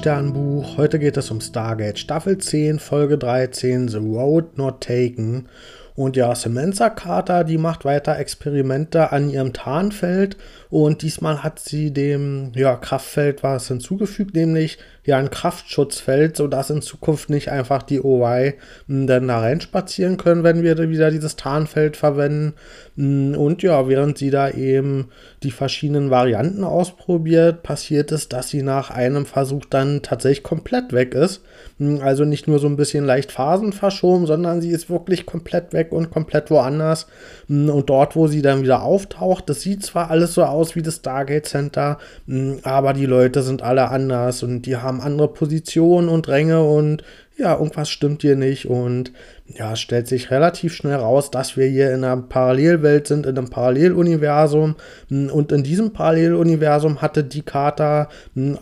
Sternbuch. Heute geht es um Stargate Staffel 10, Folge 13, The Road Not Taken. Und ja, Samantha Carter, die macht weiter Experimente an ihrem Tarnfeld und diesmal hat sie dem ja, Kraftfeld was hinzugefügt, nämlich ja ein Kraftschutzfeld, sodass in Zukunft nicht einfach die OY hm, dann da reinspazieren können, wenn wir wieder dieses Tarnfeld verwenden. Hm, und ja, während sie da eben die verschiedenen Varianten ausprobiert, passiert es, dass sie nach einem Versuch dann tatsächlich komplett weg ist. Hm, also nicht nur so ein bisschen leicht Phasen verschoben, sondern sie ist wirklich komplett weg und komplett woanders. Und dort, wo sie dann wieder auftaucht, das sieht zwar alles so aus wie das Stargate Center, aber die Leute sind alle anders und die haben andere Positionen und Ränge und ja, irgendwas stimmt hier nicht und ja, es stellt sich relativ schnell raus, dass wir hier in einer Parallelwelt sind, in einem Paralleluniversum. Und in diesem Paralleluniversum hatte die Carter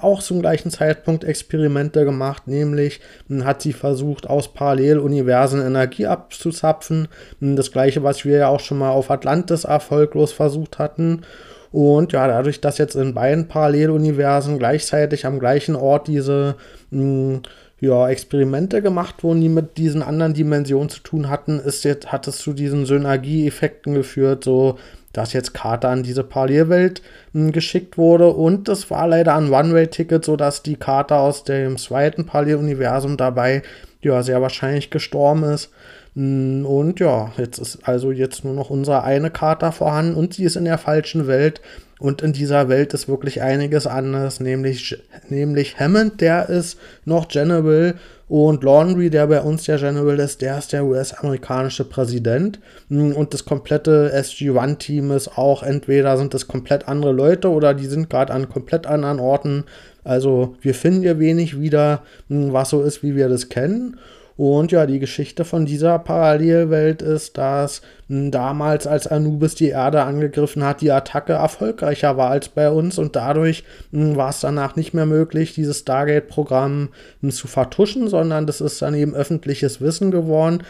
auch zum gleichen Zeitpunkt Experimente gemacht, nämlich hat sie versucht, aus Paralleluniversen Energie abzuzapfen, das gleiche, was wir ja auch schon mal auf Atlantis erfolglos versucht hatten und ja, dadurch, dass jetzt in beiden Paralleluniversen gleichzeitig am gleichen Ort diese mh, hm, ja, Experimente gemacht wurden, die mit diesen anderen Dimensionen zu tun hatten, ist jetzt, hat es zu diesen Synergieeffekten geführt, so dass jetzt Carter an diese Parallelwelt mh, hm, geschickt wurde. Und das war leider ein One-Way-Ticket, sodass die Carter aus dem zweiten Paralleluniversum dabei ja sehr wahrscheinlich gestorben ist. Mm, und ja, jetzt ist also jetzt nur noch unsere eine Karte vorhanden und sie ist in der falschen Welt. Und in dieser Welt ist wirklich einiges anders, nämlich, nämlich Hammond, der ist noch General und Laundry, der bei uns der General ist, der ist der US-amerikanische Präsident. Mm, und das komplette SG-1-Team ist auch, entweder sind das komplett andere Leute oder die sind gerade an komplett anderen Orten. Also wir finden hier wenig wieder, mm, was so ist, wie wir das kennen. Und ja, die Geschichte von dieser Parallelwelt ist, dass hm, damals, als Anubis die Erde angegriffen hat, die Attacke erfolgreicher war als bei uns und dadurch hm, war es danach nicht mehr möglich, dieses Stargate-Programm hm, zu vertuschen, sondern das ist dann eben öffentliches Wissen geworden.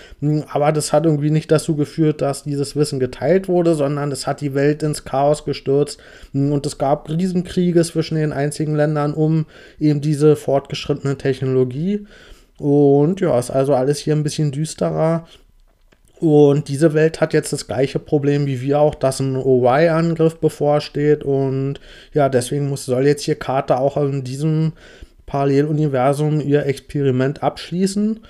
Aber das hat irgendwie nicht dazu geführt, dass dieses Wissen geteilt wurde, sondern es hat die Welt ins Chaos gestürzt und es gab Riesenkriege zwischen den einzigen Ländern um eben diese fortgeschrittene Technologie. Und ja, ist also alles hier ein bisschen düsterer. Und diese Welt hat jetzt das gleiche Problem wie wir auch, dass ein OY-Angriff bevorsteht. Und ja, deswegen muss, soll jetzt hier Karte auch in diesem Paralleluniversum ihr Experiment abschließen.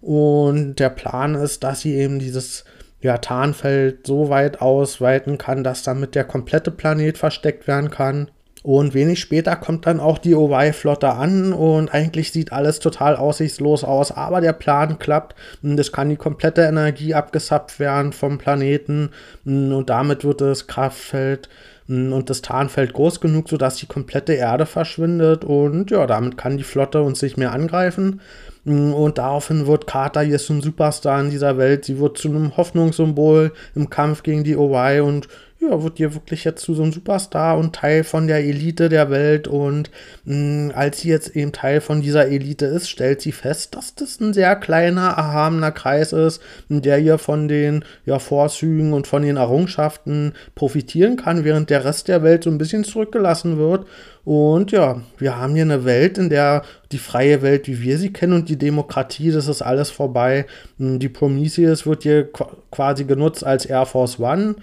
Und der Plan ist, dass sie eben dieses ja, Tarnfeld so weit ausweiten kann, dass damit der komplette Planet versteckt werden kann. Und wenig später kommt dann auch die OY-Flotte an und eigentlich sieht alles total aussichtslos aus, aber der Plan klappt. Es kann die komplette Energie abgesappt werden vom Planeten und damit wird das Kraftfeld und das Tarnfeld groß genug, sodass die komplette Erde verschwindet und ja, damit kann die Flotte uns nicht mehr angreifen. Und daraufhin wird Carter hier zum Superstar in dieser Welt. Sie wird zu einem Hoffnungssymbol im Kampf gegen die OY und ja, wird dir wirklich jetzt zu so einem Superstar und Teil von der Elite der Welt. Und mh, als sie jetzt eben Teil von dieser Elite ist, stellt sie fest, dass das ein sehr kleiner, erhabener Kreis ist, der hier von den ja, Vorzügen und von den Errungenschaften profitieren kann, während der Rest der Welt so ein bisschen zurückgelassen wird. Und ja, wir haben hier eine Welt, in der die freie Welt, wie wir sie kennen, und die Demokratie, das ist alles vorbei. Die Prometheus wird hier quasi genutzt als Air Force One.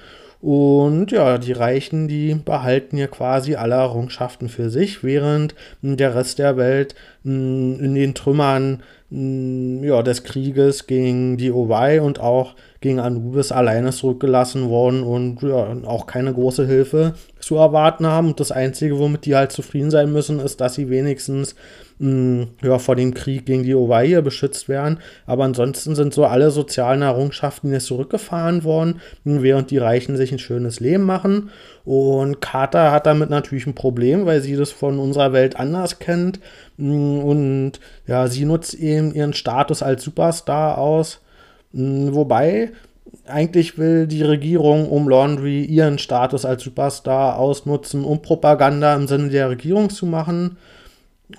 Und ja, die Reichen, die behalten hier quasi alle Errungenschaften für sich, während der Rest der Welt in den Trümmern ja, des Krieges gegen die Owai und auch gegen Anubis alleine zurückgelassen worden und ja, auch keine große Hilfe zu erwarten haben. Und das Einzige, womit die halt zufrieden sein müssen, ist, dass sie wenigstens mh, ja, vor dem Krieg gegen die Owai hier beschützt werden. Aber ansonsten sind so alle sozialen Errungenschaften jetzt zurückgefahren worden, während die Reichen sich ein schönes Leben machen. Und Carter hat damit natürlich ein Problem, weil sie das von unserer Welt anders kennt. Und ja, sie nutzt eben ihren Status als Superstar aus hm, wobei eigentlich will die Regierung um Laundry ihren Status als Superstar ausnutzen, um Propaganda im Sinne der Regierung zu machen.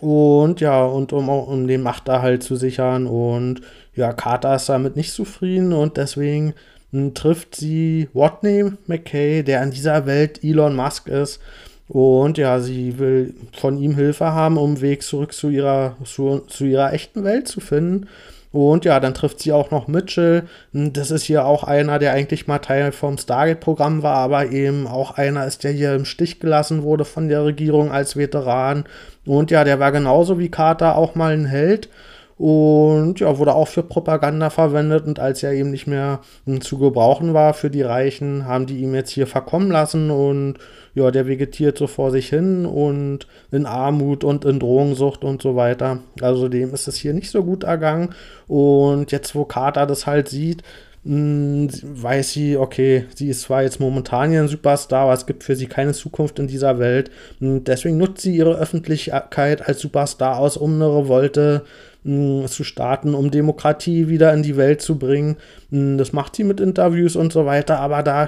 Und ja, und um, um den Machterhalt zu sichern. Und ja, Carter ist damit nicht zufrieden und deswegen hm, trifft sie Watney McKay, der in dieser Welt Elon Musk ist. Und ja, sie will von ihm Hilfe haben, um Weg zurück zu ihrer, zu, zu ihrer echten Welt zu finden. Und ja, dann trifft sie auch noch Mitchell. Das ist hier auch einer, der eigentlich mal Teil vom Stargate-Programm war, aber eben auch einer ist, der hier im Stich gelassen wurde von der Regierung als Veteran. Und ja, der war genauso wie Carter auch mal ein Held und ja, wurde auch für Propaganda verwendet. Und als er eben nicht mehr zu gebrauchen war für die Reichen, haben die ihm jetzt hier verkommen lassen. Und ja, der vegetiert so vor sich hin. Und in Armut und in Drogensucht und so weiter. Also dem ist es hier nicht so gut ergangen. Und jetzt, wo Carter das halt sieht, weiß sie, okay, sie ist zwar jetzt momentan ein Superstar, aber es gibt für sie keine Zukunft in dieser Welt. Und deswegen nutzt sie ihre Öffentlichkeit als Superstar aus, um eine Revolte mh, zu starten, um Demokratie wieder in die Welt zu bringen. Das macht sie mit Interviews und so weiter, aber da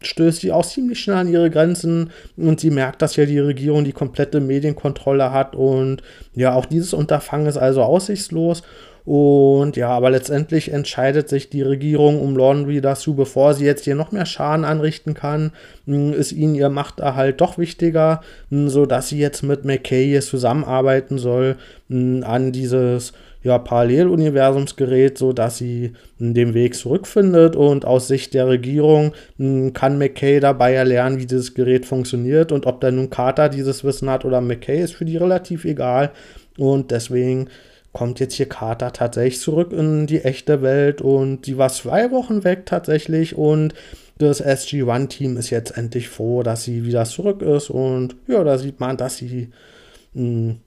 stößt sie auch ziemlich schnell an ihre Grenzen und sie merkt, dass ja die Regierung die komplette Medienkontrolle hat und ja, auch dieses Unterfangen ist also aussichtslos und ja, aber letztendlich entscheidet sich die Regierung um Laundry dazu, bevor sie jetzt hier noch mehr Schaden anrichten kann, hm, ist ihnen ihr Machterhalt doch wichtiger, hm, sodass sie jetzt mit McKay hier zusammenarbeiten soll hm, an dieses ja, Paralleluniversumsgerät, sodass sie den Weg zurückfindet. Und aus Sicht der Regierung kann McKay dabei erlernen, wie dieses Gerät funktioniert und ob dann nun Carter dieses Wissen hat oder McKay ist für die relativ egal. Und deswegen kommt jetzt hier Carter tatsächlich zurück in die echte Welt und sie war zwei Wochen weg tatsächlich und das SG-1-Team ist jetzt endlich froh, dass sie wieder zurück ist und ja, da sieht man, dass sie mh, hm,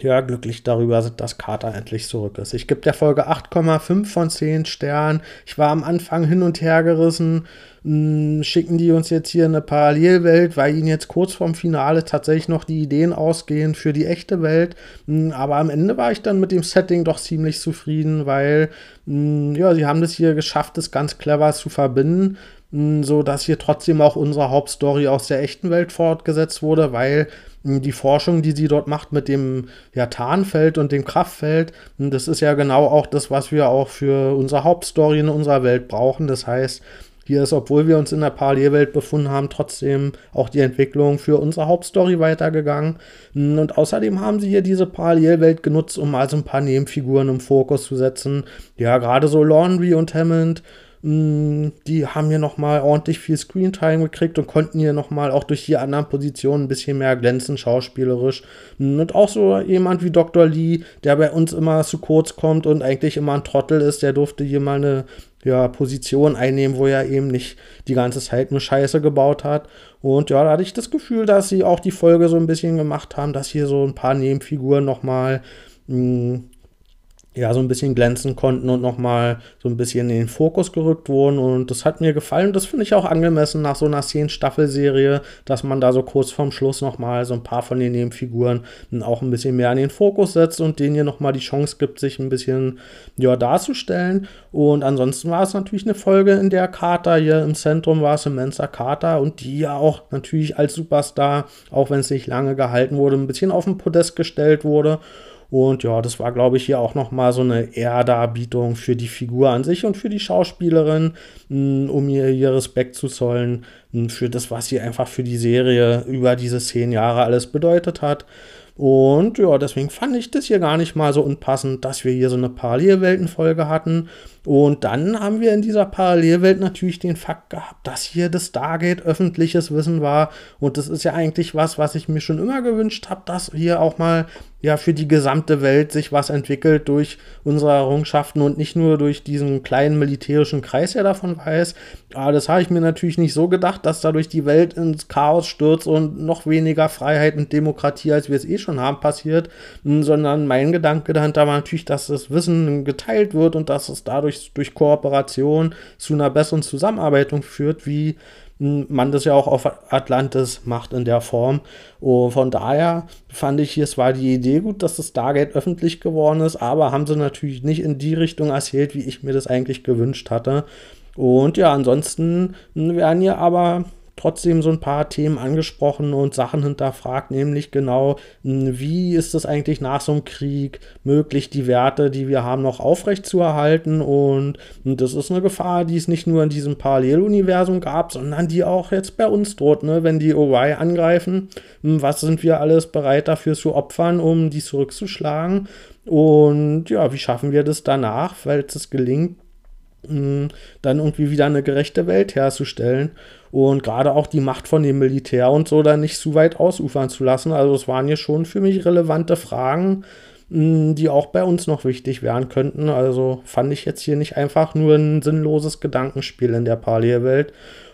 ja, glücklich darüber dass Carter endlich zurück ist. Ich gebe der Folge 8,5 von 10 Sternen. Ich war am Anfang hin und her gerissen. Hm, schicken die uns jetzt hier eine Parallelwelt, weil ihnen jetzt kurz vorm Finale tatsächlich noch die Ideen ausgehen für die echte Welt. Hm, aber am Ende war ich dann mit dem Setting doch ziemlich zufrieden, weil hm, ja, sie haben das hier geschafft, das ganz clever zu verbinden so dass hier trotzdem auch unsere Hauptstory aus der echten Welt fortgesetzt wurde, weil die Forschung, die sie dort macht mit dem ja, Tarnfeld und dem Kraftfeld, das ist ja genau auch das, was wir auch für unsere Hauptstory in unserer Welt brauchen. Das heißt, hier ist, obwohl wir uns in der Parallelwelt befunden haben, trotzdem auch die Entwicklung für unsere Hauptstory weitergegangen. Und außerdem haben sie hier diese Parallelwelt genutzt, um also ein paar Nebenfiguren im Fokus zu setzen. Ja, gerade so Laundry und Hammond Mm, die haben hier nochmal ordentlich viel Screentime gekriegt und konnten hier nochmal auch durch die anderen Positionen ein bisschen mehr glänzen, schauspielerisch. Mm, und auch so jemand wie Dr. Lee, der bei uns immer zu kurz kommt und eigentlich immer ein Trottel ist, der durfte hier mal eine ja, Position einnehmen, wo er eben nicht die ganze Zeit nur Scheiße gebaut hat. Und ja, da hatte ich das Gefühl, dass sie auch die Folge so ein bisschen gemacht haben, dass hier so ein paar Nebenfiguren nochmal mm, ja, so ein bisschen glänzen konnten und nochmal so ein bisschen in den Fokus gerückt wurden. Und das hat mir gefallen. Das finde ich auch angemessen nach so einer 10-Staffel-Serie, dass man da so kurz vorm Schluss nochmal so ein paar von den Nebenfiguren auch ein bisschen mehr in den Fokus setzt und denen hier nochmal die Chance gibt, sich ein bisschen ja, darzustellen. Und ansonsten war es natürlich eine Folge, in der Carter hier im Zentrum war, Samantha Carter, und die ja auch natürlich als Superstar, auch wenn es nicht lange gehalten wurde, ein bisschen auf den Podest gestellt wurde. Und ja, das war, glaube ich, hier auch nochmal so eine Ehrdarbietung für die Figur an sich und für die Schauspielerin, mm, um ihr, ihr Respekt zu zollen mm, für das, was sie einfach für die Serie über diese zehn Jahre alles bedeutet hat. Und ja, deswegen fand ich das hier gar nicht mal so unpassend, dass wir hier so eine Parallelweltenfolge hatten. Und dann haben wir in dieser Parallelwelt natürlich den Fakt gehabt, dass hier das Stargate öffentliches Wissen war. Und das ist ja eigentlich was, was ich mir schon immer gewünscht habe, dass hier auch mal ja für die gesamte Welt sich was entwickelt durch unsere Errungenschaften und nicht nur durch diesen kleinen militärischen Kreis, der davon weiß. Aber das habe ich mir natürlich nicht so gedacht, dass dadurch die Welt ins Chaos stürzt und noch weniger Freiheit und Demokratie, als wir es eh schon haben, passiert, sondern mein Gedanke dahinter war natürlich, dass das Wissen geteilt wird und dass es dadurch durch Kooperation zu einer besseren Zusammenarbeit führt, wie man das ja auch auf Atlantis macht in der Form. Und von daher fand ich, es war die Idee gut, dass das Stargate öffentlich geworden ist, aber haben sie natürlich nicht in die Richtung erzählt, wie ich mir das eigentlich gewünscht hatte. Und ja, ansonsten werden hier aber trotzdem so ein paar Themen angesprochen und Sachen hinterfragt, nämlich genau, hm, wie ist es eigentlich nach so einem Krieg möglich, die Werte, die wir haben, noch aufrechtzuerhalten und das ist eine Gefahr, die es nicht nur in diesem Paralleluniversum gab, sondern die auch jetzt bei uns droht, ne? wenn die OY angreifen, hm, was sind wir alles bereit dafür zu opfern, um die zurückzuschlagen und ja, wie schaffen wir das danach, falls es gelingt, dann irgendwie wieder eine gerechte Welt herzustellen und gerade auch die Macht von dem Militär und so dann nicht zu weit ausufern zu lassen. Also es waren hier schon für mich relevante Fragen, hm, die auch bei uns noch wichtig werden könnten. Also fand ich jetzt hier nicht einfach nur ein sinnloses Gedankenspiel in der Parallelwelt.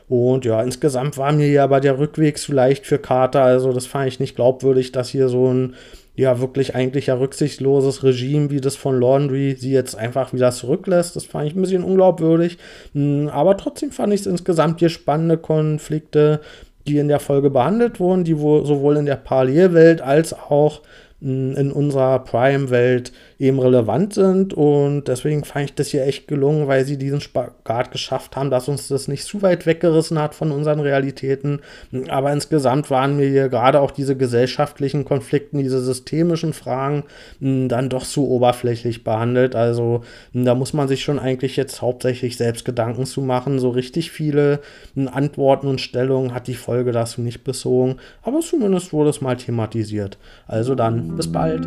Und ja, insgesamt war mir ja aber der Rückweg zu leicht für Carter. Also das fand ich nicht glaubwürdig, dass hier so ein ja wirklich eigentlich ja rücksichtsloses Regime wie das von Laundry sie jetzt einfach wieder zurücklässt. Das fand ich ein bisschen unglaubwürdig. Hm, aber trotzdem fand ich es insgesamt hier spannende Konflikte, die in der Folge behandelt wurden, die sowohl in der Parallelwelt als auch in unserer Prime-Welt eben relevant sind. Und deswegen fand ich das hier echt gelungen, weil sie diesen Spagat geschafft haben, dass uns das nicht zu weit weggerissen hat von unseren Realitäten. Aber insgesamt waren mir hier gerade auch diese gesellschaftlichen Konflikten, diese systemischen Fragen dann doch zu oberflächlich behandelt. Also da muss man sich schon eigentlich jetzt hauptsächlich selbst Gedanken zu machen. So richtig viele Antworten und Stellungen hat die Folge dazu nicht bezogen. Aber zumindest wurde es mal thematisiert. Also dann bis bald.